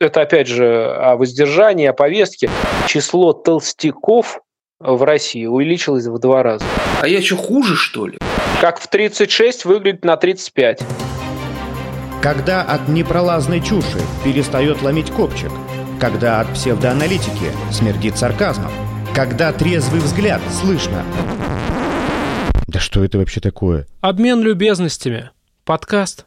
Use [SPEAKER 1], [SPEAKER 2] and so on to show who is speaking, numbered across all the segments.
[SPEAKER 1] это опять же о воздержании, о повестке. Число толстяков в России увеличилось в два раза.
[SPEAKER 2] А я что, хуже, что ли?
[SPEAKER 1] Как в 36 выглядит на 35.
[SPEAKER 3] Когда от непролазной чуши перестает ломить копчик. Когда от псевдоаналитики смердит сарказмом. Когда трезвый взгляд слышно. Да что это вообще такое?
[SPEAKER 4] Обмен любезностями. Подкаст.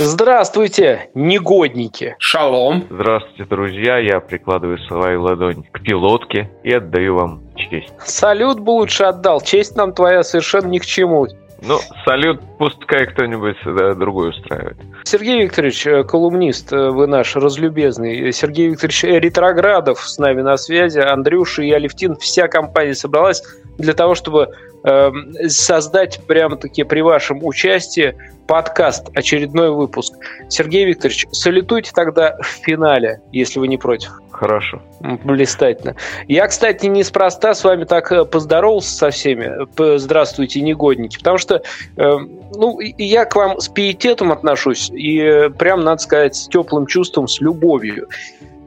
[SPEAKER 1] Здравствуйте, негодники.
[SPEAKER 2] Шалом.
[SPEAKER 5] Здравствуйте, друзья. Я прикладываю свою ладонь к пилотке и отдаю вам честь.
[SPEAKER 1] Салют бы лучше отдал. Честь нам твоя совершенно ни к чему.
[SPEAKER 5] Ну, салют пускай кто-нибудь да, другой устраивает.
[SPEAKER 1] Сергей Викторович, э, колумнист, э, вы наш разлюбезный. Сергей Викторович Ретроградов с нами на связи. Андрюша и Алевтин, вся компания собралась для того, чтобы э, создать прямо-таки при вашем участии подкаст, очередной выпуск. Сергей Викторович, салютуйте тогда в финале, если вы не против.
[SPEAKER 5] Хорошо.
[SPEAKER 1] Блистательно. Я, кстати, неспроста с вами так э, поздоровался со всеми. Здравствуйте, негодники. Потому что э, ну, я к вам с пиететом отношусь и э, прям, надо сказать, с теплым чувством, с любовью.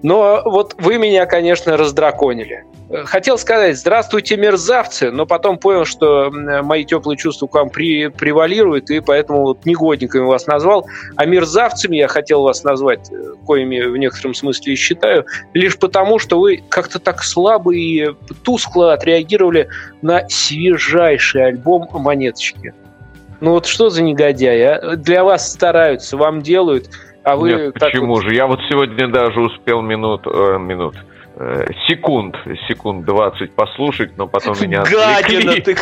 [SPEAKER 1] Но вот вы меня, конечно, раздраконили. Хотел сказать «Здравствуйте, мерзавцы», но потом понял, что мои теплые чувства к вам при, превалируют, и поэтому вот негодниками вас назвал. А мерзавцами я хотел вас назвать, э, коими в некотором смысле и считаю, лишь потому, что вы как-то так слабо и тускло отреагировали на свежайший альбом «Монеточки». Ну вот что за негодяй, а? Для вас стараются, вам делают, а вы...
[SPEAKER 5] Нет, почему вот... же? Я вот сегодня даже успел минут... Э, минут Э, секунд, секунд 20 послушать, но потом меня
[SPEAKER 1] Гадина,
[SPEAKER 5] отвлекли. Ты...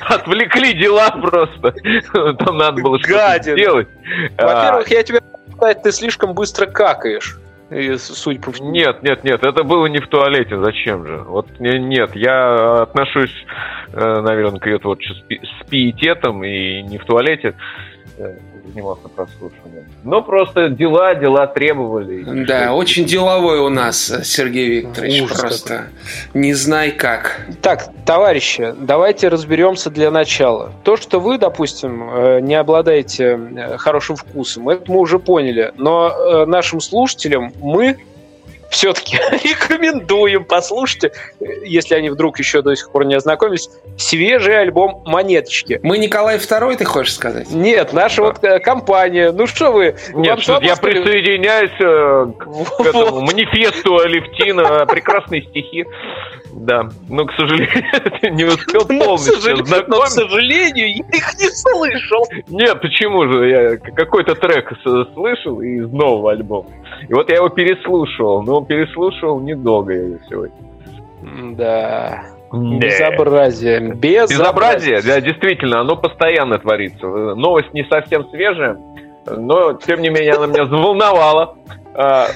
[SPEAKER 5] Отвлекли дела просто. Там надо было что-то сделать.
[SPEAKER 1] Во-первых, я тебе сказать, ты слишком быстро какаешь. И, судя по всему.
[SPEAKER 5] Нет, нет, нет, это было не в туалете, зачем же? Вот нет, я отношусь, э, наверное, к этому вот с пиететом и не в туалете занимался прослушиванием. Но просто дела, дела требовали.
[SPEAKER 2] Да, очень деловой у нас Сергей Викторович. Ужас просто какой. не знай как.
[SPEAKER 1] Так, товарищи, давайте разберемся для начала. То, что вы, допустим, э, не обладаете э, хорошим вкусом, это мы уже поняли. Но э, нашим слушателям мы все-таки рекомендуем послушать, если они вдруг еще до сих пор не ознакомились, свежий альбом «Монеточки».
[SPEAKER 2] Мы Николай II, ты хочешь сказать?
[SPEAKER 1] Нет, наша да. вот э, компания. Ну что вы?
[SPEAKER 5] Нет, что я присоединяюсь э, к этому манифесту Алевтина. Прекрасные стихи. Да, но, к сожалению, не успел полностью
[SPEAKER 1] но, но, к сожалению, я их не слышал.
[SPEAKER 5] Нет, почему же? Я какой-то трек слышал из нового альбома. И вот я его переслушивал, но переслушивал недолго я его сегодня.
[SPEAKER 1] Да. Безобразие. Безобразие.
[SPEAKER 5] Безобразие, да, действительно, оно постоянно творится. Новость не совсем свежая, но, тем не менее, она меня заволновала. А,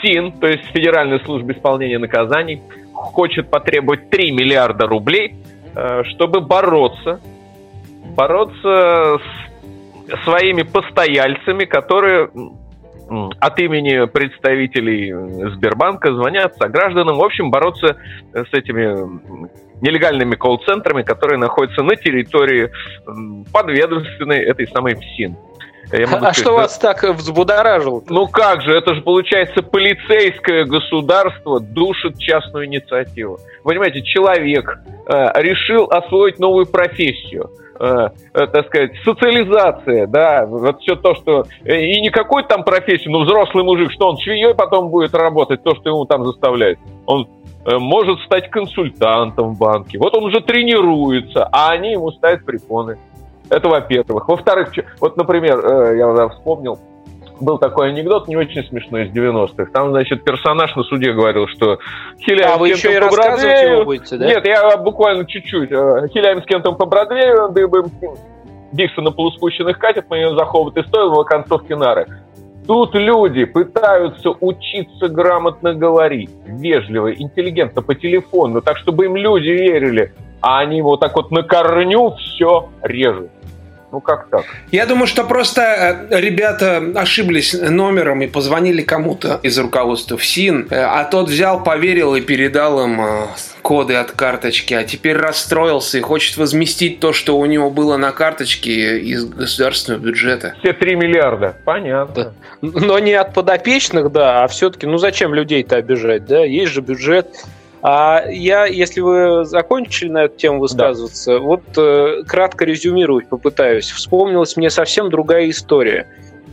[SPEAKER 5] СИН, то есть Федеральная служба исполнения наказаний, хочет потребовать 3 миллиарда рублей, а, чтобы бороться, бороться с своими постояльцами, которые от имени представителей Сбербанка звонят согражданам, в общем, бороться с этими нелегальными колл-центрами, которые находятся на территории подведомственной этой самой ФСИН.
[SPEAKER 1] а сказать, что вас так взбудоражило?
[SPEAKER 5] Ну как же, это же получается полицейское государство душит частную инициативу. Понимаете, человек э, решил освоить новую профессию – э, э, так сказать, социализация, да, вот все то, что... Э, и не какой там профессии, ну, взрослый мужик, что он швеей потом будет работать, то, что ему там заставляют. Он э, может стать консультантом в банке. Вот он уже тренируется, а они ему ставят препоны. Это во-первых. Во-вторых, вот, например, э, я вспомнил, был такой анекдот, не очень смешной, из 90-х. Там, значит, персонаж на суде говорил, что
[SPEAKER 1] Хиляем а вы еще и рассказывать его будете, да?
[SPEAKER 5] Нет, я буквально чуть-чуть. Э, Хиляем с кем-то по Бродвею, дыбы Дикса на полуспущенных катит, мы ее заховывают и стоило в концовке нары. Тут люди пытаются учиться грамотно говорить, вежливо, интеллигентно, по телефону, так, чтобы им люди верили, а они вот так вот на корню все режут. Ну как так?
[SPEAKER 2] Я думаю, что просто э, ребята ошиблись номером и позвонили кому-то из руководства ФСИН, э, а тот взял, поверил и передал им э, коды от карточки, а теперь расстроился и хочет возместить то, что у него было на карточке из государственного бюджета.
[SPEAKER 5] Все 3 миллиарда. Понятно.
[SPEAKER 1] Но не от подопечных, да, а все-таки, ну зачем людей-то обижать, да? Есть же бюджет. А я, если вы закончили на эту тему высказываться, да. вот э, кратко резюмировать попытаюсь. Вспомнилась мне совсем другая история.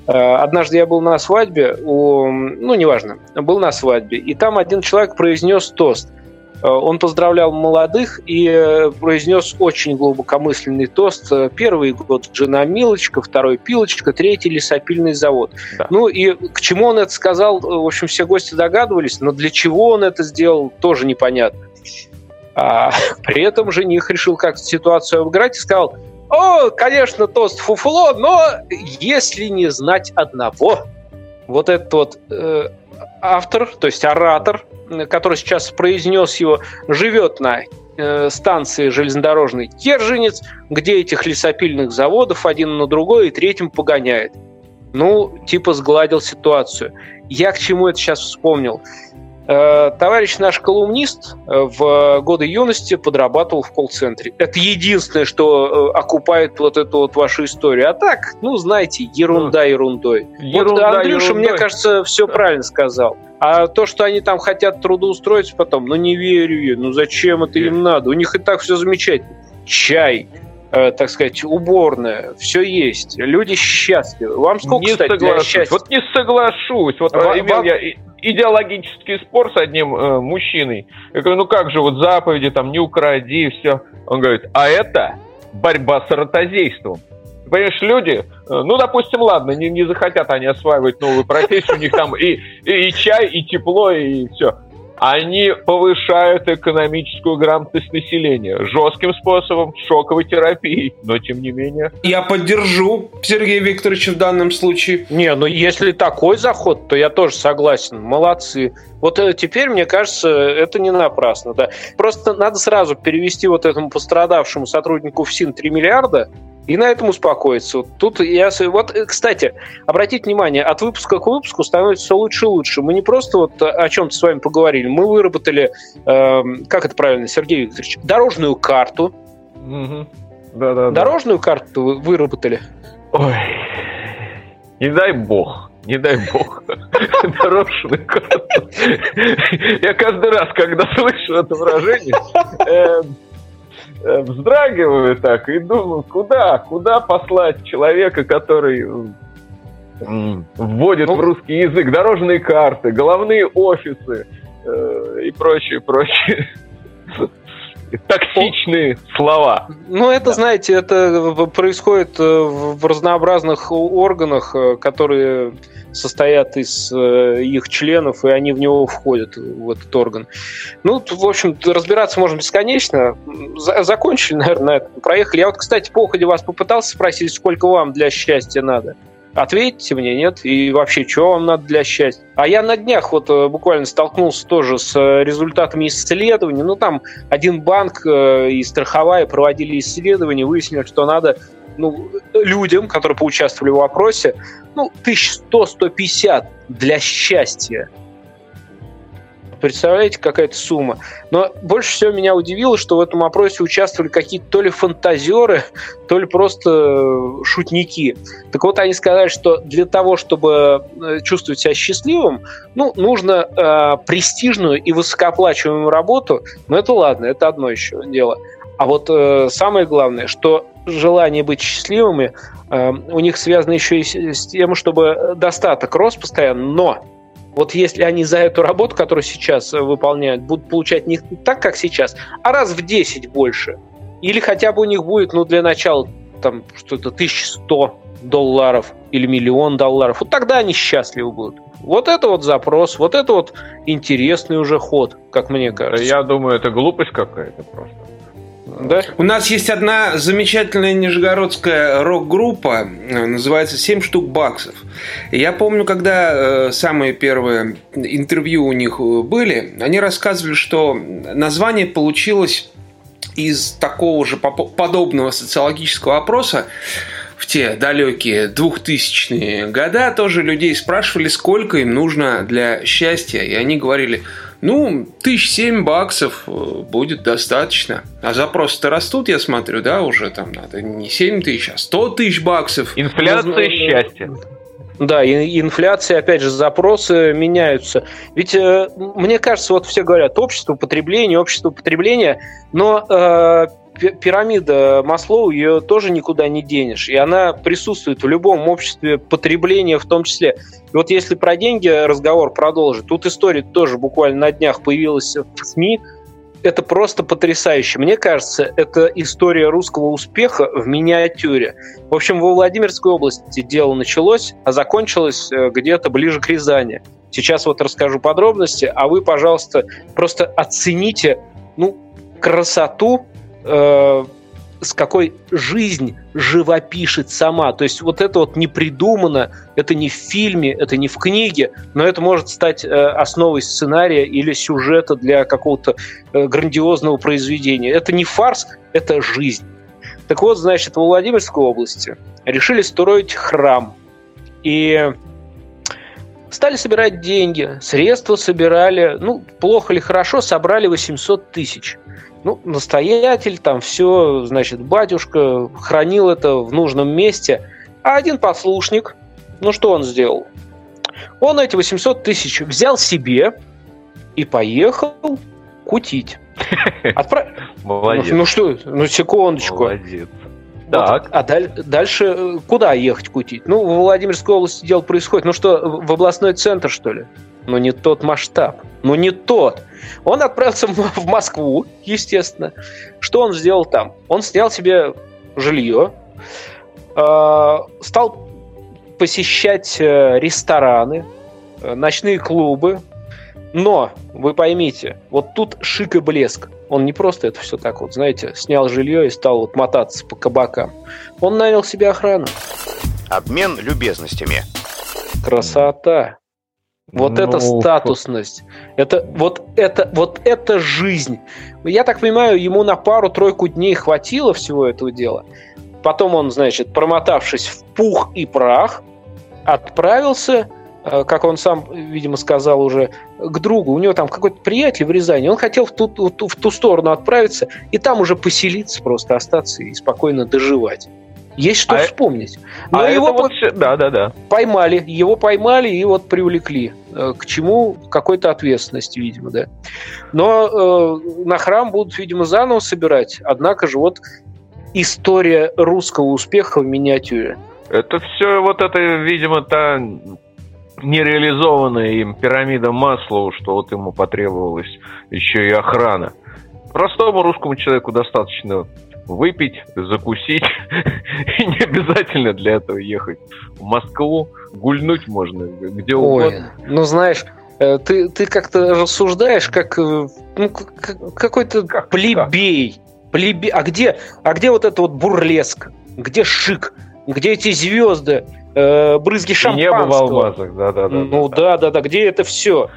[SPEAKER 1] Э, однажды я был на свадьбе, у, ну, неважно, был на свадьбе, и там один человек произнес тост. Э, он поздравлял молодых и э, произнес очень глубокомысленный тост. Э, первый год жена Милочка, второй Пилочка, третий лесопильный завод. Да. Ну и к чему он это сказал, в общем, все гости догадывались, но для чего он это сделал, тоже непонятно. А, при этом жених решил как-то ситуацию обыграть и сказал, о, конечно, тост фуфло, но если не знать одного, вот этот вот э, автор, то есть оратор, который сейчас произнес его, живет на э, станции железнодорожной Керженец, где этих лесопильных заводов один на другой и третьим погоняет. Ну, типа сгладил ситуацию. Я к чему это сейчас вспомнил? Э, товарищ наш колумнист э, в годы юности подрабатывал в колл-центре. Это единственное, что окупает вот эту вот вашу историю. А так, ну, знаете, ерунда ерундой. Ерунда, вот Андрюша, ерундой. мне кажется, все правильно сказал. А то, что они там хотят трудоустроиться потом, ну не верю я, ну зачем это им надо? У них и так все замечательно. Чай, э, так сказать, уборная, все есть. Люди счастливы. Вам сколько,
[SPEAKER 5] не
[SPEAKER 1] кстати,
[SPEAKER 5] соглашусь. Вот не соглашусь. Вот Вам... имел я идеологический спор с одним э, мужчиной. Я говорю, ну как же, вот заповеди, там, не укради, все. Он говорит, а это борьба с ротозейством. Понимаешь, люди, э, ну, допустим, ладно, не, не захотят они осваивать новую профессию, у них там и, и, и чай, и тепло, и все. Они повышают экономическую грамотность населения жестким способом, шоковой терапией, но тем не менее.
[SPEAKER 2] Я поддержу Сергея Викторовича в данном случае.
[SPEAKER 1] Не, ну если такой заход, то я тоже согласен. Молодцы. Вот э, теперь, мне кажется, это не напрасно. Да. Просто надо сразу перевести вот этому пострадавшему сотруднику ФСИН 3 миллиарда и на этом успокоиться. Тут я... Вот, э, кстати, обратите внимание, от выпуска к выпуску становится все лучше и лучше. Мы не просто вот о чем-то с вами поговорили, мы выработали, э, как это правильно, Сергей Викторович, дорожную карту. Угу. Да, да, Дорожную да. карту вы выработали.
[SPEAKER 5] Ой, не дай бог. Не дай бог. Дорожную карту. Я каждый раз, когда слышу это выражение, эм, вздрагиваю так и думаю, куда, куда послать человека, который вводит ну, в русский язык дорожные карты, головные офисы э, и прочее, прочее. Токсичные слова.
[SPEAKER 1] Ну, это, да. знаете, это происходит э, в разнообразных органах, которые состоят из э, их членов, и они в него входят, в этот орган. Ну, в общем, разбираться можно бесконечно. закончили, наверное, на этом. Проехали. Я вот, кстати, по уходе вас попытался спросить, сколько вам для счастья надо. Ответьте мне, нет? И вообще, что вам надо для счастья? А я на днях вот э, буквально столкнулся тоже с э, результатами исследований. Ну, там один банк и страховая проводили исследования, выяснили, что надо ну, людям, которые поучаствовали в вопросе, ну, 1100-150 для счастья. Представляете, какая-то сумма. Но больше всего меня удивило, что в этом опросе участвовали какие-то то ли фантазеры, то ли просто э, шутники. Так вот, они сказали, что для того, чтобы э, чувствовать себя счастливым, ну, нужно э, престижную и высокооплачиваемую работу. Но это ладно, это одно еще дело. А вот э, самое главное, что желание быть счастливыми э, у них связано еще и с тем, чтобы достаток рос постоянно, но вот если они за эту работу, которую сейчас выполняют, будут получать не так, как сейчас, а раз в 10 больше, или хотя бы у них будет, ну, для начала, там, что-то 1100 долларов или миллион долларов, вот тогда они счастливы будут. Вот это вот запрос, вот это вот интересный уже ход, как мне кажется.
[SPEAKER 5] Я думаю, это глупость какая-то просто.
[SPEAKER 2] Да? У нас есть одна замечательная нижегородская рок-группа, э, называется «Семь штук баксов». Я помню, когда э, самые первые интервью у них э, были, они рассказывали, что название получилось из такого же подобного социологического опроса, в те далекие двухтысячные года тоже людей спрашивали, сколько им нужно для счастья. И они говорили, ну, тысяч семь баксов э, будет достаточно. А запросы-то растут, я смотрю, да, уже там надо не 7 тысяч, а 100 тысяч баксов.
[SPEAKER 5] Инфляция ну, счастья.
[SPEAKER 1] Да, и инфляция, опять же, запросы меняются. Ведь э, мне кажется, вот все говорят, общество потребления, общество потребления, но э, пирамида Маслоу, ее тоже никуда не денешь. И она присутствует в любом обществе потребления в том числе. И вот если про деньги разговор продолжить, тут история тоже буквально на днях появилась в СМИ, это просто потрясающе. Мне кажется, это история русского успеха в миниатюре. В общем, во Владимирской области дело началось, а закончилось э, где-то ближе к Рязани. Сейчас вот расскажу подробности, а вы, пожалуйста, просто оцените ну, красоту э, с какой жизнь живопишет сама. То есть вот это вот не придумано, это не в фильме, это не в книге, но это может стать э, основой сценария или сюжета для какого-то э, грандиозного произведения. Это не фарс, это жизнь. Так вот, значит, в Владимирской области решили строить храм. И стали собирать деньги, средства собирали, ну, плохо или хорошо, собрали 800 тысяч – ну, настоятель, там все, значит, батюшка хранил это в нужном месте. А один послушник, ну что он сделал? Он эти 800 тысяч взял себе и поехал кутить.
[SPEAKER 5] Отправ... Молодец.
[SPEAKER 1] Ну, ну что, ну секундочку. Молодец. Вот, так. А даль, дальше э, куда ехать кутить? Ну, в Владимирской области дело происходит. Ну что, в областной центр, что ли? Но не тот масштаб, но не тот. Он отправился в Москву, естественно. Что он сделал там? Он снял себе жилье, э, стал посещать э, рестораны, э, ночные клубы. Но, вы поймите, вот тут шик и блеск. Он не просто это все так вот, знаете, снял жилье и стал вот мотаться по кабакам. Он нанял себе охрану.
[SPEAKER 3] Обмен любезностями.
[SPEAKER 1] Красота. Вот ну, это статусность. Это вот это вот это жизнь. Я так понимаю, ему на пару-тройку дней хватило всего этого дела. Потом он, значит, промотавшись в пух и прах, отправился, э, как он сам, видимо, сказал уже, к другу. У него там какой-то приятель в Рязани. Он хотел в ту, в ту, в ту сторону отправиться и там уже поселиться, просто остаться и спокойно доживать. Есть что а вспомнить.
[SPEAKER 5] Но а его вот... да, да, да.
[SPEAKER 1] поймали, его поймали и вот привлекли. Э, к чему? Какой-то ответственности, видимо, да. Но э, на храм будут, видимо, заново собирать. Однако же вот история русского успеха в миниатюре.
[SPEAKER 5] Это все вот это, видимо, та нереализованная им пирамида Маслоу, что вот ему потребовалась еще и охрана. Простому русскому человеку достаточно выпить, закусить. И не обязательно для этого ехать в Москву. Гульнуть можно где Ой, угодно.
[SPEAKER 1] Ну, знаешь, э, ты, ты как-то рассуждаешь, как э, ну, какой-то как, плебей. Как? Плебей. А где, а где вот это вот бурлеск? Где шик? Где эти звезды? Э, брызги шампанского?
[SPEAKER 5] небо в алмазах, да-да-да.
[SPEAKER 1] Ну да-да-да, где это все?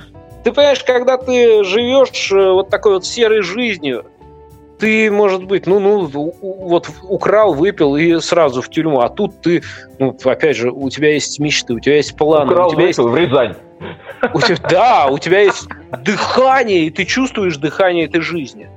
[SPEAKER 1] Ты понимаешь, когда ты живешь вот такой вот серой жизнью, ты, может быть, ну, ну, вот украл, выпил и сразу в тюрьму, а тут ты, ну, опять же, у тебя есть мечты, у тебя есть планы.
[SPEAKER 5] Украл,
[SPEAKER 1] у тебя
[SPEAKER 5] выпил,
[SPEAKER 1] есть...
[SPEAKER 5] в Рязань.
[SPEAKER 1] У тебя, да, у тебя есть дыхание, и ты чувствуешь дыхание этой жизни.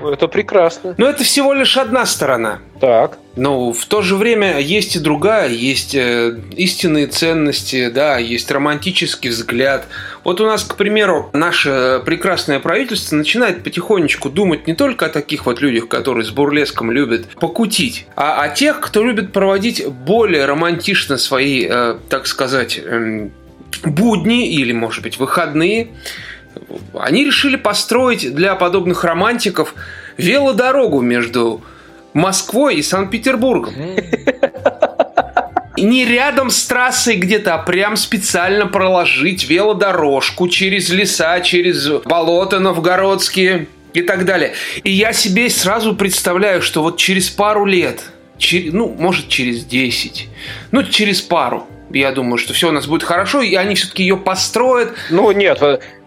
[SPEAKER 1] Это прекрасно.
[SPEAKER 2] Но это всего лишь одна сторона.
[SPEAKER 1] Так.
[SPEAKER 2] Но в то же время есть и другая, есть э, истинные ценности, да, есть романтический взгляд. Вот у нас, к примеру, наше прекрасное правительство начинает потихонечку думать не только о таких вот людях, которые с бурлеском любят покутить, а о тех, кто любит проводить более романтично свои, э, так сказать, э, будни или, может быть, выходные. Они решили построить для подобных романтиков велодорогу между Москвой и Санкт-Петербургом. Не рядом с трассой где-то, а прям специально проложить велодорожку через леса, через болота новгородские и так далее. И я себе сразу представляю, что вот через пару лет, ну, может, через 10, ну, через пару, я думаю, что все у нас будет хорошо, и они все-таки ее построят.
[SPEAKER 1] Ну, нет,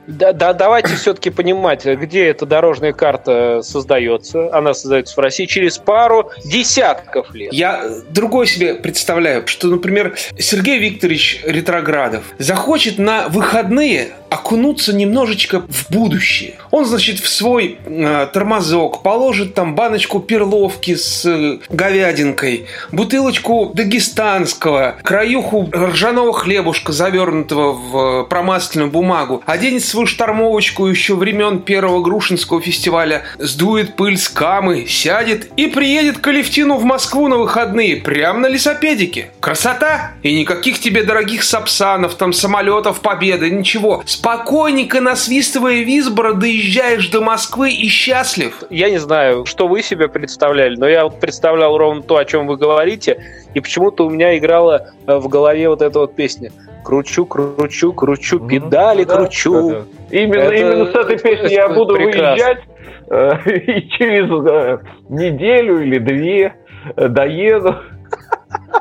[SPEAKER 1] Да, да, давайте все-таки понимать, где эта дорожная карта создается. Она создается в России через пару десятков лет.
[SPEAKER 2] Я другой себе представляю, что, например, Сергей Викторович Ретроградов захочет на выходные окунуться немножечко в будущее. Он, значит, в свой э, тормозок положит там баночку перловки с э, говядинкой, бутылочку дагестанского, краюху ржаного хлебушка, завернутого в э, промасленную бумагу, оденет свою штормовочку еще времен первого Грушинского фестиваля, сдует пыль с камы, сядет и приедет к Алевтину в Москву на выходные, прямо на лесопедике. Красота! И никаких тебе дорогих сапсанов, там самолетов, победы, ничего. Спокойненько насвистывая Визбора, доезжаешь до Москвы и счастлив.
[SPEAKER 1] Я не знаю, что вы себе представляли, но я вот представлял ровно то, о чем вы говорите, и почему-то у меня играла э, в голове вот эта вот песня – кручу, кручу, кручу, педали да, кручу. Да,
[SPEAKER 5] да. Именно, это, именно с этой песней я буду прекрасно. выезжать, э, и через э, неделю или две э, доеду.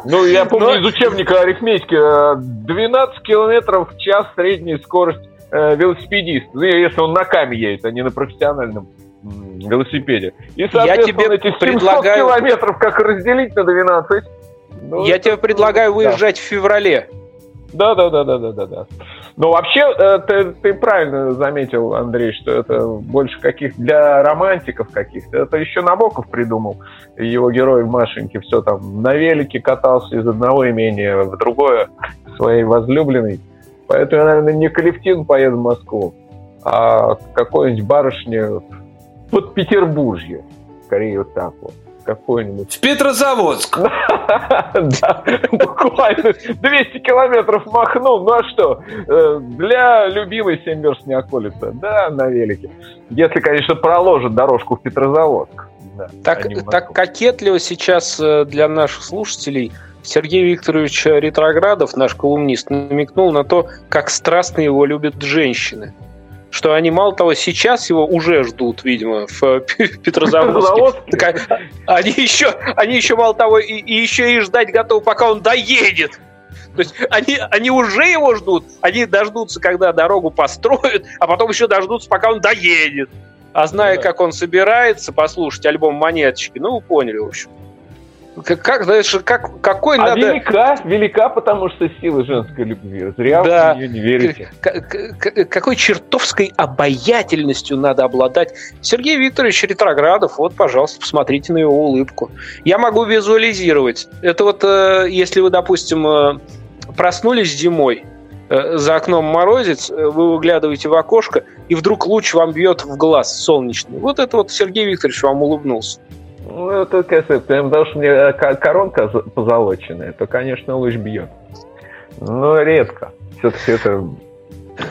[SPEAKER 5] Ну, я помню Но... из учебника арифметики, 12 километров в час средняя скорость э, велосипедист. Ну, если он на каме едет, а не на профессиональном велосипеде. И, соответственно, я тебе эти 700 предлагаю... километров как разделить на 12?
[SPEAKER 1] Ну, я тебе предлагаю выезжать да. в феврале.
[SPEAKER 5] Да, да, да, да, да, да, да. Но вообще э, ты, ты правильно заметил, Андрей, что это больше каких для романтиков каких-то. Это еще Набоков придумал. Его герой в Машеньке все там на велике катался из одного имения в другое своей возлюбленной. Поэтому я, наверное, не Калифтин поеду в Москву, а какой-нибудь барышне под Петербуржье. Скорее вот так вот какой-нибудь.
[SPEAKER 2] В Петрозаводск.
[SPEAKER 5] Да, буквально 200 километров махнул. Ну а что, э, для любимой 7 верст не околится. Да, на велике. Если, конечно, проложит дорожку в Петрозаводск.
[SPEAKER 1] так, а так кокетливо сейчас э, для наших слушателей Сергей Викторович Ретроградов, наш колумнист, намекнул на то, как страстно его любят женщины что они, мало того, сейчас его уже ждут, видимо, в Петрозаводске. они еще, они еще, мало того, и, и еще и ждать готовы, пока он доедет. То есть они, они уже его ждут, они дождутся, когда дорогу построят, а потом еще дождутся, пока он доедет. А зная, да. как он собирается послушать альбом «Монеточки», ну, вы поняли, в общем. Как, как знаешь, как, какой
[SPEAKER 5] а
[SPEAKER 1] надо...
[SPEAKER 5] велика, велика, потому что сила женской любви. Зря да. вы в нее не верите.
[SPEAKER 1] К- какой чертовской обаятельностью надо обладать. Сергей Викторович Ретроградов, вот, пожалуйста, посмотрите на его улыбку. Я могу визуализировать. Это вот, э, если вы, допустим, э, проснулись зимой, э, за окном морозец, вы выглядываете в окошко, и вдруг луч вам бьет в глаз солнечный. Вот это вот Сергей Викторович вам улыбнулся.
[SPEAKER 5] Ну, это, конечно, потому что у меня коронка позолоченная, то, конечно, луч бьет. Но редко. Все-таки это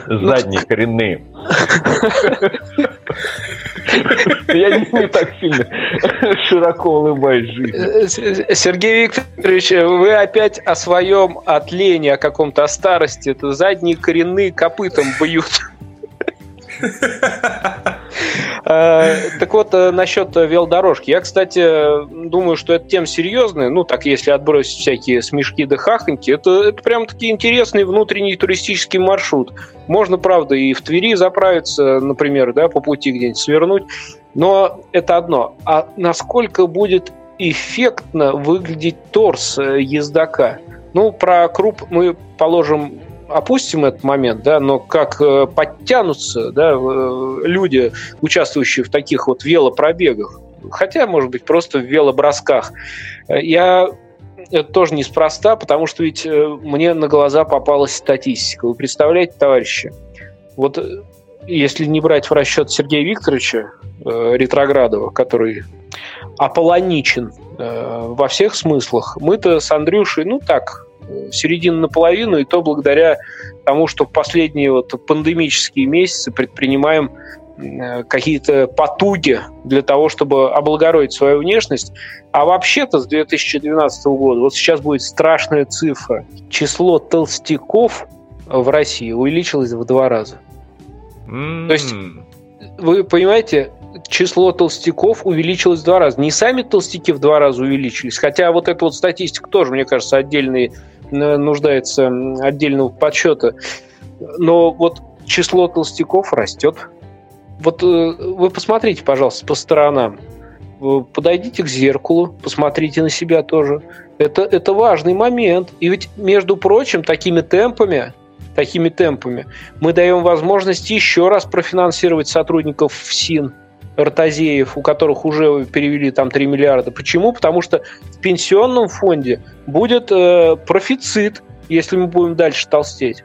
[SPEAKER 5] задние коренные. Я не, так сильно широко улыбаюсь жизни.
[SPEAKER 1] Сергей Викторович, вы опять о своем отлении, о каком-то о старости. Это задние коренные копытом бьют. Э, так вот, э, насчет велодорожки. Я, кстати, думаю, что это тема серьезная. Ну, так, если отбросить всякие смешки да хахоньки, это, это прям таки интересный внутренний туристический маршрут. Можно, правда, и в Твери заправиться, например, да, по пути где-нибудь свернуть. Но это одно. А насколько будет эффектно выглядеть торс э, ездока? Ну, про круп мы положим опустим этот момент, да, но как э, подтянутся да, э, люди, участвующие в таких вот велопробегах, хотя, может быть, просто в велобросках, я это тоже неспроста, потому что ведь э, мне на глаза попалась статистика. Вы представляете, товарищи, вот если не брать в расчет Сергея Викторовича э, Ретроградова, который аполлоничен э, во всех смыслах, мы-то с Андрюшей, ну так, середина наполовину, и то благодаря тому, что в последние вот пандемические месяцы предпринимаем э, какие-то потуги для того, чтобы облагородить свою внешность. А вообще-то с 2012 года, вот сейчас будет страшная цифра, число толстяков в России увеличилось в два раза. Mm-hmm. То есть, вы понимаете, число толстяков увеличилось в два раза. Не сами толстяки в два раза увеличились, хотя вот эта вот статистика тоже, мне кажется, отдельные нуждается отдельного подсчета. Но вот число толстяков растет. Вот э, вы посмотрите, пожалуйста, по сторонам. Подойдите к зеркалу, посмотрите на себя тоже. Это, это важный момент. И ведь, между прочим, такими темпами, такими темпами мы даем возможность еще раз профинансировать сотрудников ФСИН, ротозеев, у которых уже перевели там 3 миллиарда. Почему? Потому что в пенсионном фонде будет э, профицит, если мы будем дальше толстеть.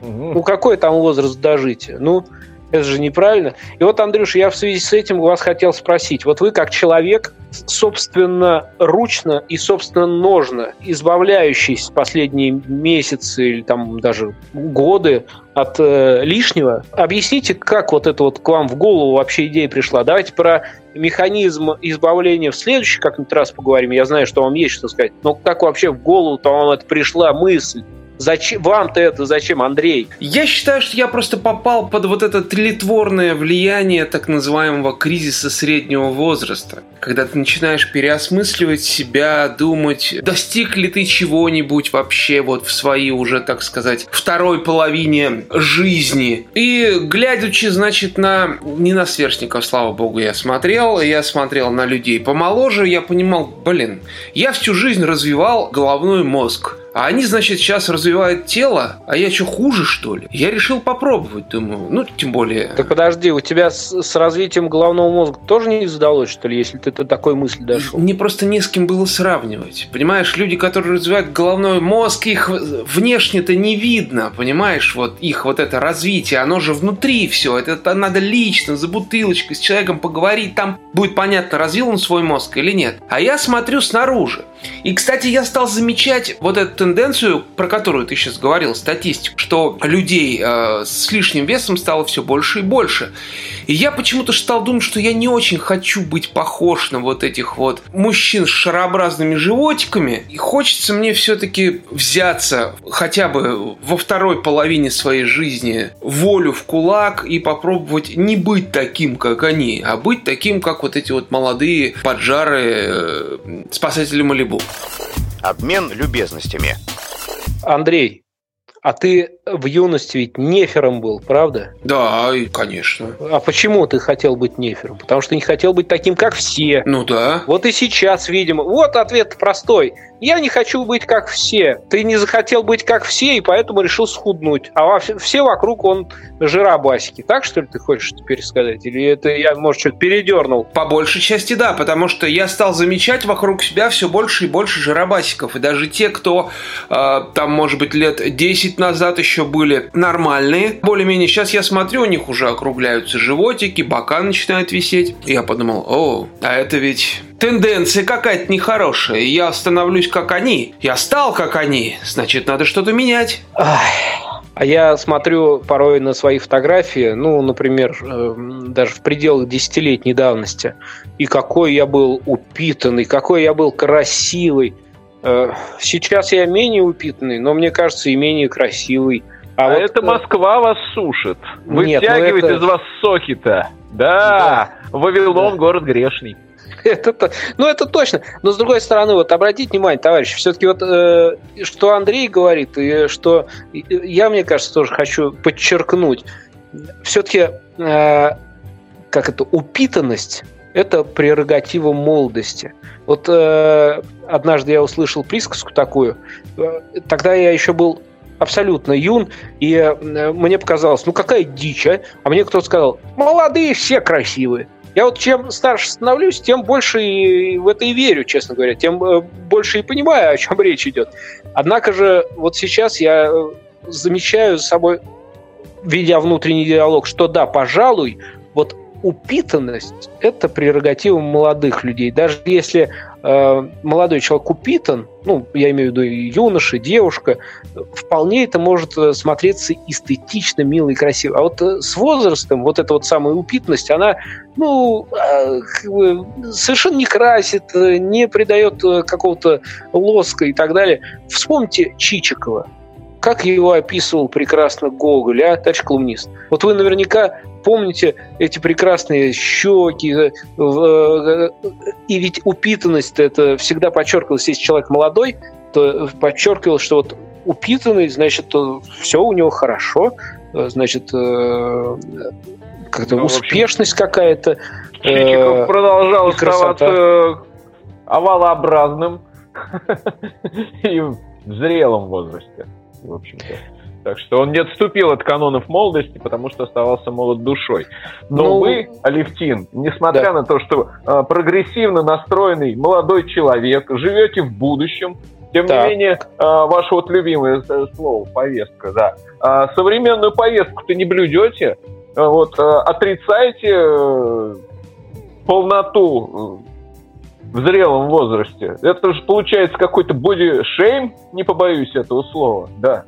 [SPEAKER 1] Угу. Ну, какой там возраст дожития? Ну, это же неправильно. И вот, Андрюш, я в связи с этим вас хотел спросить. Вот вы как человек, собственно, ручно и, собственно, ножно избавляющийся последние месяцы или там даже годы от э, лишнего, объясните, как вот это вот к вам в голову вообще идея пришла. Давайте про механизм избавления в следующий как-нибудь раз поговорим. Я знаю, что вам есть что сказать. Но как вообще в голову-то вам это пришла мысль? Зачем вам-то это зачем, Андрей?
[SPEAKER 2] Я считаю, что я просто попал под вот это тлетворное влияние так называемого кризиса среднего возраста. Когда ты начинаешь переосмысливать себя, думать, достиг ли ты чего-нибудь вообще вот в своей уже, так сказать, второй половине жизни. И глядячи, значит, на... Не на сверстников, слава богу, я смотрел. Я смотрел на людей помоложе. Я понимал, блин, я всю жизнь развивал головной мозг. А они, значит, сейчас развивают тело, а я что, хуже, что ли? Я решил попробовать, думаю. Ну, тем более...
[SPEAKER 1] Так подожди, у тебя с, с развитием головного мозга тоже не задалось, что ли, если ты до такой мысли дошел?
[SPEAKER 2] Мне просто не с кем было сравнивать. Понимаешь, люди, которые развивают головной мозг, их внешне-то не видно, понимаешь? Вот их вот это развитие, оно же внутри все. Это, это надо лично, за бутылочкой, с человеком поговорить, там будет понятно, развил он свой мозг или нет. А я смотрю снаружи. И, кстати, я стал замечать вот эту тенденцию, про которую ты сейчас говорил, статистику, что людей э, с лишним весом стало все больше и больше. И я почему-то стал думать, что я не очень хочу быть похож на вот этих вот мужчин с шарообразными животиками. И хочется мне все-таки взяться хотя бы во второй половине своей жизни волю в кулак и попробовать не быть таким, как они, а быть таким, как вот эти вот молодые поджары э, спасатели Малибу.
[SPEAKER 3] Обмен любезностями.
[SPEAKER 1] Андрей, а ты в юности ведь нефером был, правда?
[SPEAKER 2] Да, конечно.
[SPEAKER 1] А почему ты хотел быть нефером? Потому что не хотел быть таким, как все.
[SPEAKER 2] Ну да.
[SPEAKER 1] Вот и сейчас, видимо. Вот ответ простой. Я не хочу быть как все. Ты не захотел быть как все, и поэтому решил схуднуть. А все вокруг он жиробасики. Так, что ли, ты хочешь теперь сказать? Или это я, может, что-то передернул?
[SPEAKER 2] По большей части, да. Потому что я стал замечать вокруг себя все больше и больше жиробасиков. И даже те, кто э, там, может быть, лет 10 назад еще были нормальные, более-менее сейчас я смотрю, у них уже округляются животики, бока начинают висеть. И я подумал, о, а это ведь тенденция какая-то нехорошая. Я становлюсь как они. Я стал как они. Значит, надо что-то менять.
[SPEAKER 1] А я смотрю порой на свои фотографии, ну, например, э, даже в пределах десятилетней давности, и какой я был упитанный, какой я был красивый. Э, сейчас я менее упитанный, но мне кажется, и менее красивый.
[SPEAKER 5] А, а вот, это э, Москва вас сушит. Вытягивает это... из вас соки-то. Да, да. Вавилон да. город грешный.
[SPEAKER 1] это, ну, это точно. Но, с другой стороны, вот обратите внимание, товарищи, все-таки вот, э, что Андрей говорит, и что я, мне кажется, тоже хочу подчеркнуть, все-таки, э, как это, упитанность – это прерогатива молодости. Вот э, однажды я услышал присказку такую, э, тогда я еще был абсолютно юн, и э, мне показалось, ну какая дичь, а? А мне кто-то сказал, молодые все красивые. Я вот чем старше становлюсь, тем больше и в это и верю, честно говоря, тем э, больше и понимаю, о чем речь идет. Однако же вот сейчас я э, замечаю за собой, ведя внутренний диалог, что да, пожалуй, упитанность – это прерогатива молодых людей. Даже если э, молодой человек упитан, ну, я имею в виду и юноша, и девушка, вполне это может э, смотреться эстетично, мило и красиво. А вот э, с возрастом вот эта вот самая упитанность, она, ну, э, совершенно не красит, э, не придает какого-то лоска и так далее. Вспомните Чичикова как его описывал прекрасно Гоголь, а, товарищ колумнист? Вот вы наверняка помните эти прекрасные щеки, э, э, и ведь упитанность это всегда подчеркивалось, если человек молодой, то подчеркивалось, что вот упитанный, значит, все у него хорошо, значит, как-то ну, успешность какая-то.
[SPEAKER 5] Чичиков продолжал оставаться овалообразным и в зрелом возрасте, в общем-то. Так что он не отступил от канонов молодости, потому что оставался молод душой. Но ну, вы, Алевтин, несмотря да. на то, что э, прогрессивно настроенный молодой человек, живете в будущем, тем так. не менее, э, ваше вот любимое слово повестка, да, э, современную повестку-то не блюдете, э, вот э, отрицаете э, полноту в зрелом возрасте. Это же получается какой-то боди-шейм, не побоюсь этого слова, да.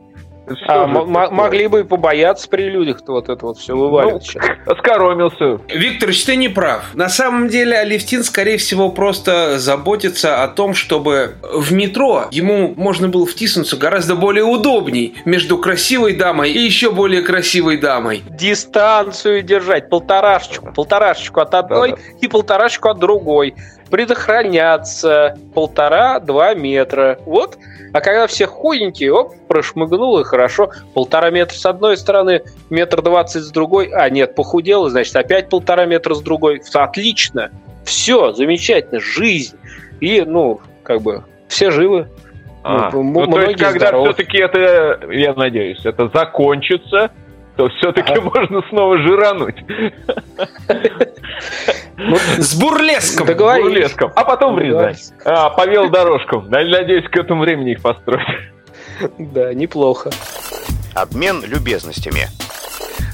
[SPEAKER 1] А, могли бы побояться при людях-то вот это вот все вываливать
[SPEAKER 5] ну, Оскоромился.
[SPEAKER 2] Виктор, ты не прав. На самом деле Алевтин, скорее всего, просто заботится о том, чтобы в метро ему можно было втиснуться гораздо более удобней между красивой дамой и еще более красивой дамой.
[SPEAKER 1] Дистанцию держать, полторашечку, полторашечку от одной да, да. и полторашечку от другой предохраняться полтора-два метра. Вот. А когда все худенькие, оп, прошмыгнул и хорошо. Полтора метра с одной стороны, метр двадцать с другой. А, нет, похудел, значит, опять полтора метра с другой. Отлично. Все, замечательно. Жизнь. И, ну, как бы, все живы.
[SPEAKER 5] А, ну, ну, то есть, когда все-таки это, я надеюсь, это закончится, то все-таки а... можно снова жирануть.
[SPEAKER 2] Ну, с бурлеском.
[SPEAKER 5] Договорились. Бурлеском. А потом в Рязань. А, повел дорожком. Надеюсь, к этому времени их построить.
[SPEAKER 1] Да, неплохо.
[SPEAKER 3] Обмен любезностями.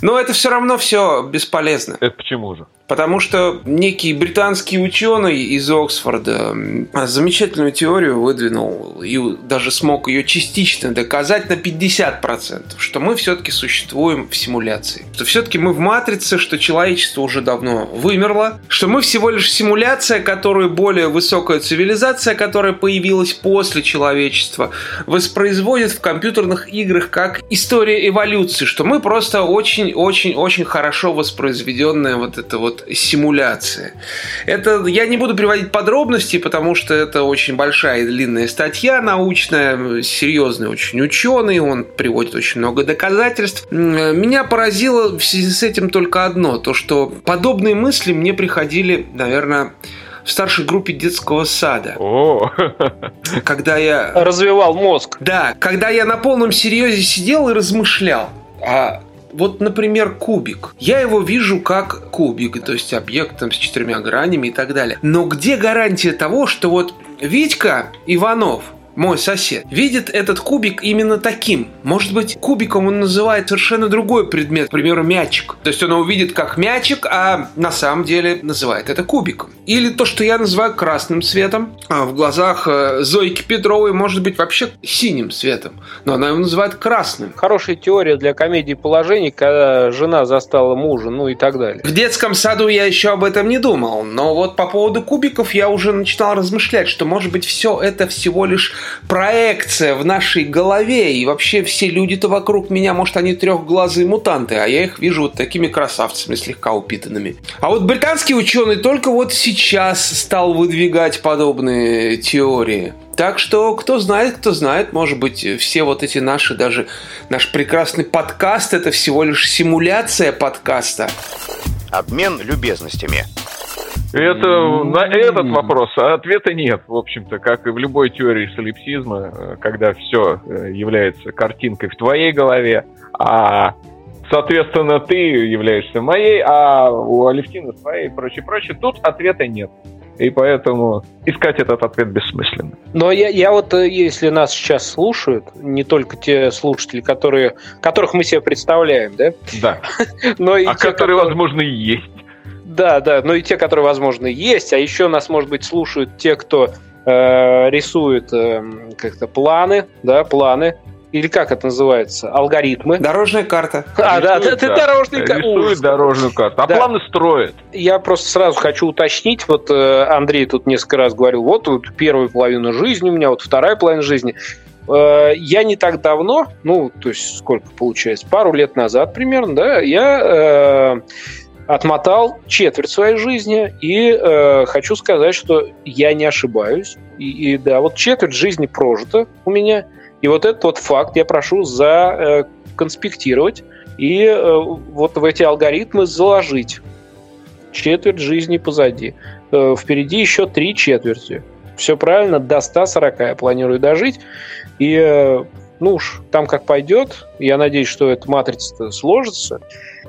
[SPEAKER 2] Но это все равно все бесполезно.
[SPEAKER 5] Это почему же?
[SPEAKER 2] Потому что некий британский ученый из Оксфорда замечательную теорию выдвинул и даже смог ее частично доказать на 50%, что мы все-таки существуем в симуляции. Что все-таки мы в матрице, что человечество уже давно вымерло, что мы всего лишь симуляция, которую более высокая цивилизация, которая появилась после человечества, воспроизводит в компьютерных играх как история эволюции, что мы просто очень-очень-очень хорошо воспроизведенная вот это вот симуляция. Это я не буду приводить подробности, потому что это очень большая и длинная статья научная, серьезный очень ученый, он приводит очень много доказательств. Меня поразило в связи с этим только одно, то что подобные мысли мне приходили, наверное, в старшей группе детского сада.
[SPEAKER 5] О.
[SPEAKER 2] Когда я...
[SPEAKER 1] Развивал мозг.
[SPEAKER 2] Да, когда я на полном серьезе сидел и размышлял. А вот, например, кубик. Я его вижу как кубик, то есть объект там, с четырьмя гранями и так далее. Но где гарантия того, что вот Витька Иванов – мой сосед, видит этот кубик именно таким. Может быть, кубиком он называет совершенно другой предмет, к примеру, мячик. То есть он его видит как мячик, а на самом деле называет это кубиком. Или то, что я называю красным цветом, а в глазах э, Зойки Петровой может быть вообще синим цветом, но она его называет красным.
[SPEAKER 1] Хорошая теория для комедии положений, когда жена застала мужа, ну и так далее.
[SPEAKER 2] В детском саду я еще об этом не думал, но вот по поводу кубиков я уже начинал размышлять, что может быть все это всего лишь проекция в нашей голове, и вообще все люди-то вокруг меня, может, они трехглазые мутанты, а я их вижу вот такими красавцами, слегка упитанными. А вот британский ученый только вот сейчас стал выдвигать подобные теории. Так что, кто знает, кто знает, может быть, все вот эти наши, даже наш прекрасный подкаст, это всего лишь симуляция подкаста.
[SPEAKER 3] Обмен любезностями.
[SPEAKER 5] Это на этот вопрос ответа нет, в общем-то, как и в любой теории солипсизма, э, когда все э, является картинкой в твоей голове, а соответственно ты являешься моей, а у Алевтины своей и прочее, прочее. Тут ответа нет. И поэтому искать этот ответ бессмысленно.
[SPEAKER 1] Но я, я вот, э, если нас сейчас слушают, не только те слушатели, которые, которых мы себе представляем, да?
[SPEAKER 5] Да. Но и а те, которые, которые, возможно, и есть.
[SPEAKER 1] Да, да, ну и те, которые, возможно, есть, а еще нас, может быть, слушают те, кто э, рисует э, как-то планы, да, планы, или как это называется, алгоритмы.
[SPEAKER 2] Дорожная карта.
[SPEAKER 1] А, да, ты, ты дорожный
[SPEAKER 5] карта. Рисует дорожную карту, а да. планы строит.
[SPEAKER 1] Я просто сразу хочу уточнить, вот э, Андрей тут несколько раз говорил, вот, вот первая половина жизни у меня, вот вторая половина жизни. Э, я не так давно, ну, то есть сколько получается, пару лет назад примерно, да, я э, отмотал четверть своей жизни, и э, хочу сказать, что я не ошибаюсь. И, и да, вот четверть жизни прожита у меня, и вот этот вот факт я прошу за э, и э, вот в эти алгоритмы заложить четверть жизни позади. Э, впереди еще три четверти. Все правильно, до 140 я планирую дожить. И, э, ну уж, там как пойдет, я надеюсь, что эта матрица сложится.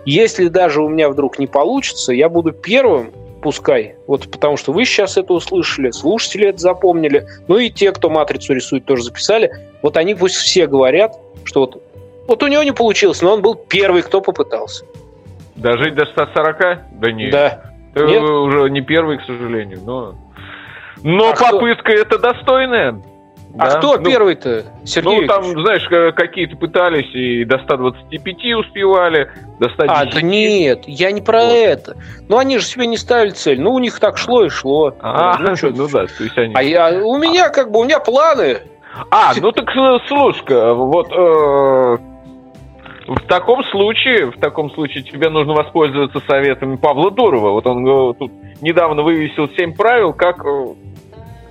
[SPEAKER 1] Если даже у меня вдруг не получится, я буду первым, пускай, вот потому что вы сейчас это услышали, слушатели это запомнили, ну и те, кто матрицу рисует, тоже записали, вот они пусть все говорят, что вот, вот у него не получилось, но он был первый, кто попытался.
[SPEAKER 5] Дожить до 140? Да нет.
[SPEAKER 1] Да.
[SPEAKER 5] Ты
[SPEAKER 1] Нет?
[SPEAKER 5] уже не первый, к сожалению, но... Но
[SPEAKER 1] А кто-
[SPEAKER 5] попытка это достойная.
[SPEAKER 1] А
[SPEAKER 5] Да.
[SPEAKER 1] кто
[SPEAKER 5] Ну,
[SPEAKER 1] первый-то? Сергей
[SPEAKER 5] Ну, там,
[SPEAKER 1] Викторович?
[SPEAKER 5] знаешь, к- какие-то пытались и до 125 успевали, до 110.
[SPEAKER 1] А, да нет, я не про
[SPEAKER 5] Вот.
[SPEAKER 1] это. Ну, они же себе не ставили цель. Ну, у них так шло и шло.
[SPEAKER 5] А,
[SPEAKER 1] ну, чё
[SPEAKER 5] ну да, то есть они...
[SPEAKER 1] А я, у меня как бы, у меня планы.
[SPEAKER 5] А, ну так э, слушай-ка, вот э, в таком случае, в таком случае тебе нужно воспользоваться советами Павла Дурова. Вот он э, тут недавно вывесил 7 правил, как...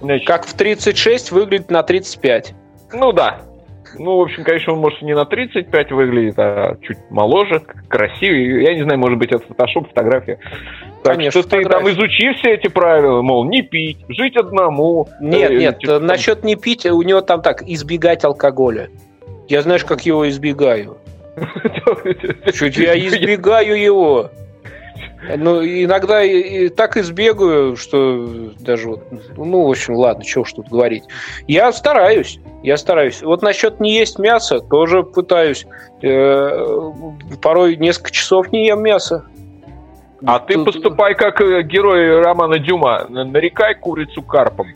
[SPEAKER 5] значит,
[SPEAKER 1] Как в 36 выглядит на 35.
[SPEAKER 5] Ну да. Ну, в общем, конечно, он может не на 35 выглядит, а чуть моложе, красивее. Я не знаю, может быть, это фотошоп, фотография. Так
[SPEAKER 1] Конечно,
[SPEAKER 5] что ты там
[SPEAKER 1] фотография.
[SPEAKER 5] изучи все эти правила, мол, не пить, жить одному.
[SPEAKER 1] Нет,
[SPEAKER 5] э,
[SPEAKER 1] нет,
[SPEAKER 5] типа,
[SPEAKER 1] насчет не пить, у него там так, избегать алкоголя. Я знаешь, как его избегаю. Чуть я избегаю его. Ну, иногда и, и так избегаю, что даже вот, ну, в общем, ладно, чего уж тут говорить. Я стараюсь, я стараюсь. Вот насчет не есть мясо, тоже пытаюсь. Э, порой несколько часов не ем мясо.
[SPEAKER 5] А ты поступай как э, герой романа Дюма. Нарекай курицу карпом.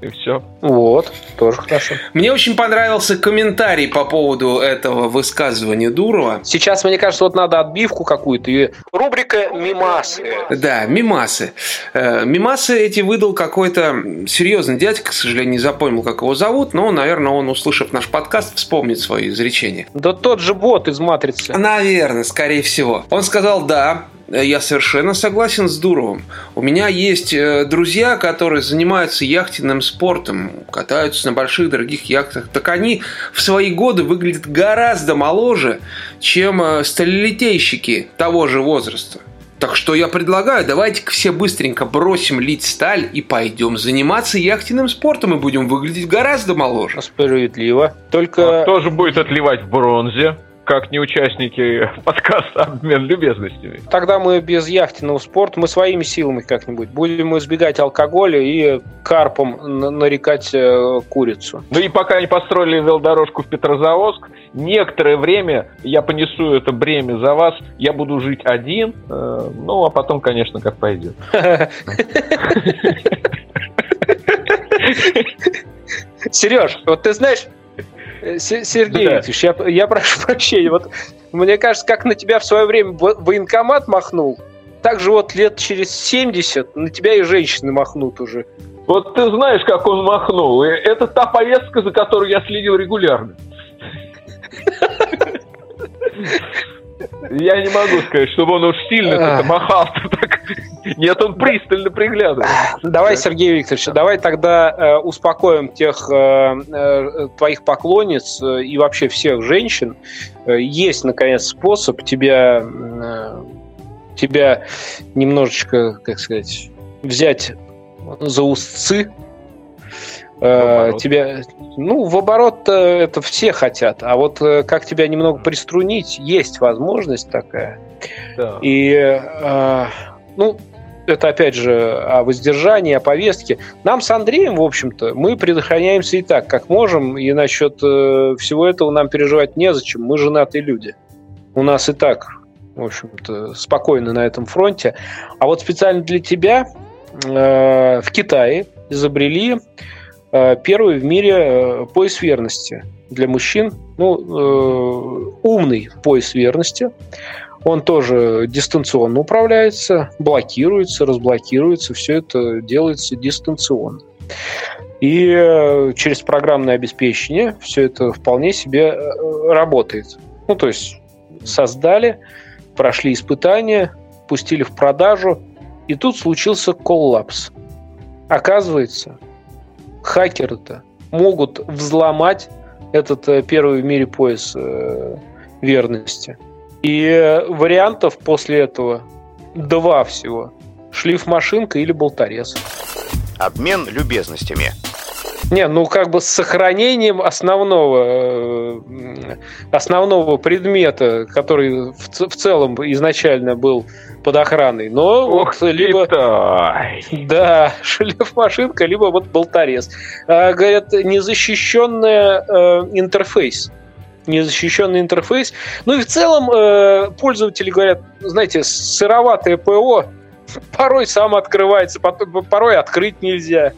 [SPEAKER 5] И все.
[SPEAKER 1] Вот, тоже хорошо.
[SPEAKER 2] Мне очень понравился комментарий по поводу этого высказывания Дурова.
[SPEAKER 1] Сейчас, мне кажется, вот надо отбивку какую-то. И рубрика «Мимасы».
[SPEAKER 2] Да, мимасы. Э, Мимасы эти выдал какой-то серьезный дядька, к сожалению, не запомнил, как его зовут, но, наверное, он, услышав наш подкаст, вспомнит свои изречения.
[SPEAKER 1] Да тот же бот из «Матрицы».
[SPEAKER 2] Наверное, скорее всего. Он сказал, да, я совершенно согласен с Дуровым. У меня есть э, друзья, которые занимаются яхтенным спортом, катаются на больших дорогих яхтах. Так они в свои годы выглядят гораздо моложе, чем э, сталелитейщики того же возраста. Так что я предлагаю, давайте все быстренько бросим лить сталь и пойдем заниматься яхтенным спортом и будем выглядеть гораздо моложе.
[SPEAKER 1] Справедливо. Только...
[SPEAKER 5] Кто же будет отливать в бронзе, как не участники подкаста «Обмен любезностями»?
[SPEAKER 1] Тогда мы без яхтенного спорта, мы своими силами как-нибудь будем избегать алкоголя и карпом нарекать э, курицу.
[SPEAKER 5] Ну и пока не построили велодорожку в Петрозаводск, некоторое время я понесу это бремя за вас, я буду жить один, э, ну а потом, конечно, как пойдет.
[SPEAKER 1] Сереж, вот ты знаешь, Сергей
[SPEAKER 5] Да.
[SPEAKER 1] Викторович, я, я прошу прощения, вот мне кажется, как на тебя в свое время во- военкомат махнул, так же вот лет через 70 на тебя и женщины махнут уже.
[SPEAKER 5] Вот ты знаешь, как он махнул. И Это та повестка, за которую я следил регулярно. Я не могу сказать, чтобы он уж сильно это махал. так. Нет, он пристально приглядывает.
[SPEAKER 1] Давай, Сергей Викторович, давай тогда э, успокоим тех э, э, твоих поклонниц э, и вообще всех женщин. Есть, наконец, способ тебя, тебя немножечко, как сказать, взять за устцы. Э, тебя, ну, в оборот это все хотят, а вот э, как тебя немного приструнить, есть возможность такая.
[SPEAKER 5] Да.
[SPEAKER 1] И, э, ну, это опять же о воздержании, о повестке. Нам с Андреем, в общем-то, мы предохраняемся и так, как можем, и насчет э, всего этого нам переживать незачем. Мы женатые люди. У нас и так, в общем-то, спокойно на этом фронте. А вот специально для тебя э, в Китае изобрели первый в мире э, пояс верности для мужчин. Ну, э, умный пояс верности. Он тоже дистанционно управляется, блокируется, разблокируется. Все это делается дистанционно. И э, через программное обеспечение все это вполне себе э, работает. Ну, то есть создали, прошли испытания, пустили в продажу, и тут случился коллапс. Оказывается, хакеры-то могут взломать этот э, первый в мире пояс э, верности. И вариантов после этого два всего. Шлифмашинка или болторез.
[SPEAKER 3] Обмен любезностями.
[SPEAKER 1] Не, ну как бы с сохранением основного, э, основного предмета, который в, в целом изначально был под охраной. Но
[SPEAKER 5] Ох
[SPEAKER 1] вот либо...
[SPEAKER 5] Китай.
[SPEAKER 1] Да, шлифмашинка, либо вот болторез. А, говорят, незащищенный э, интерфейс. Незащищенный интерфейс. Ну и в целом э, пользователи говорят, знаете, сыроватое ПО порой сам открывается, порой открыть нельзя.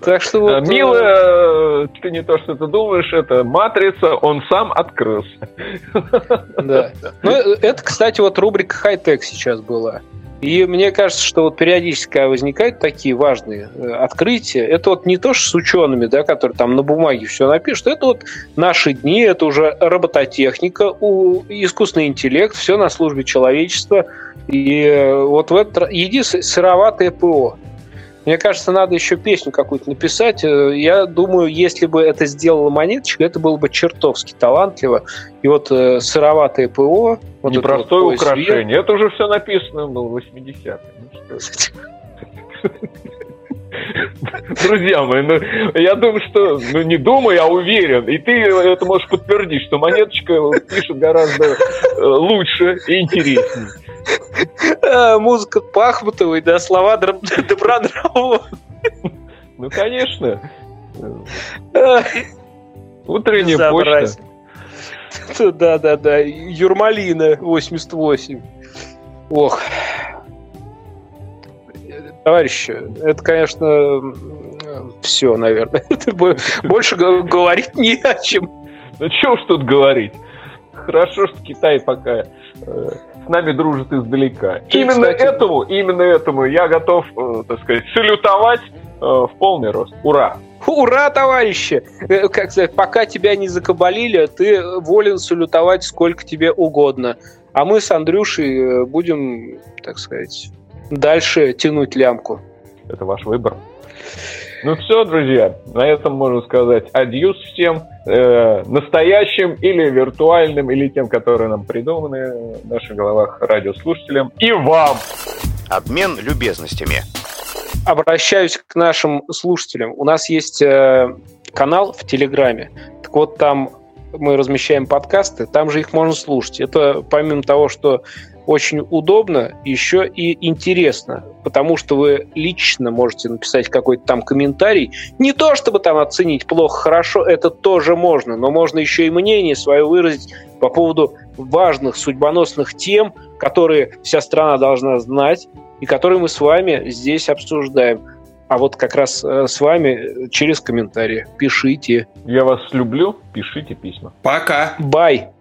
[SPEAKER 1] Так что вот...
[SPEAKER 5] Э, Мило, ты не то, что ты думаешь, это матрица, он сам открылся.
[SPEAKER 1] Да. Ну, это, кстати, вот рубрика хай-тек сейчас была. И мне кажется, что вот периодически, возникают такие важные э, открытия, это вот не то, что с учеными, да, которые там на бумаге все напишут, это вот наши дни, это уже робототехника, искусственный интеллект, все на службе человечества. И э, вот в это единственное сыроватое ПО. Мне кажется, надо еще песню какую-то написать. Э, я думаю, если бы это сделала монеточка, это было бы чертовски талантливо. И вот э, сыроватое ПО... Вот
[SPEAKER 5] Непростое вот украшение. Это уже все написано было в 80-е. Друзья мои, ну, я думаю, что, ну не думаю, я уверен, и ты это можешь подтвердить, что монеточка пишет гораздо э, лучше и интереснее.
[SPEAKER 1] А, музыка Пахмутовой, да, слова Добронравова.
[SPEAKER 5] Ну, конечно. Утренняя почта.
[SPEAKER 1] Да, да, да. Юрмалина 88. Ох. Товарищи, это, конечно, все, наверное. Больше говорить не о чем.
[SPEAKER 5] Ну, что уж тут говорить. Хорошо, что Китай пока э, с нами дружит издалека. Ты, именно кстати... этому, именно этому я готов, э, так сказать, салютовать э, в полный рост. Ура!
[SPEAKER 1] Ура, товарищи! Э, как сказать, пока тебя не закабалили, ты волен салютовать сколько тебе угодно. А мы с Андрюшей будем, так сказать, дальше тянуть лямку.
[SPEAKER 5] Это ваш выбор. Ну все, друзья, на этом можно сказать адьюс всем э, настоящим или виртуальным, или тем, которые нам придуманы в наших головах радиослушателям, и вам.
[SPEAKER 3] Обмен любезностями.
[SPEAKER 1] Обращаюсь к нашим слушателям. У нас есть э, канал в Телеграме. Так вот, там мы размещаем подкасты, там же их можно слушать. Это помимо того, что очень удобно, еще и интересно, потому что вы лично можете написать какой-то там комментарий. Не то, чтобы там оценить плохо, хорошо, это тоже можно, но можно еще и мнение свое выразить по поводу важных судьбоносных тем, которые вся страна должна знать и которые мы с вами здесь обсуждаем. А вот как раз э, с вами через комментарии. Пишите.
[SPEAKER 5] Я вас люблю. Пишите письма.
[SPEAKER 2] Пока.
[SPEAKER 1] Бай.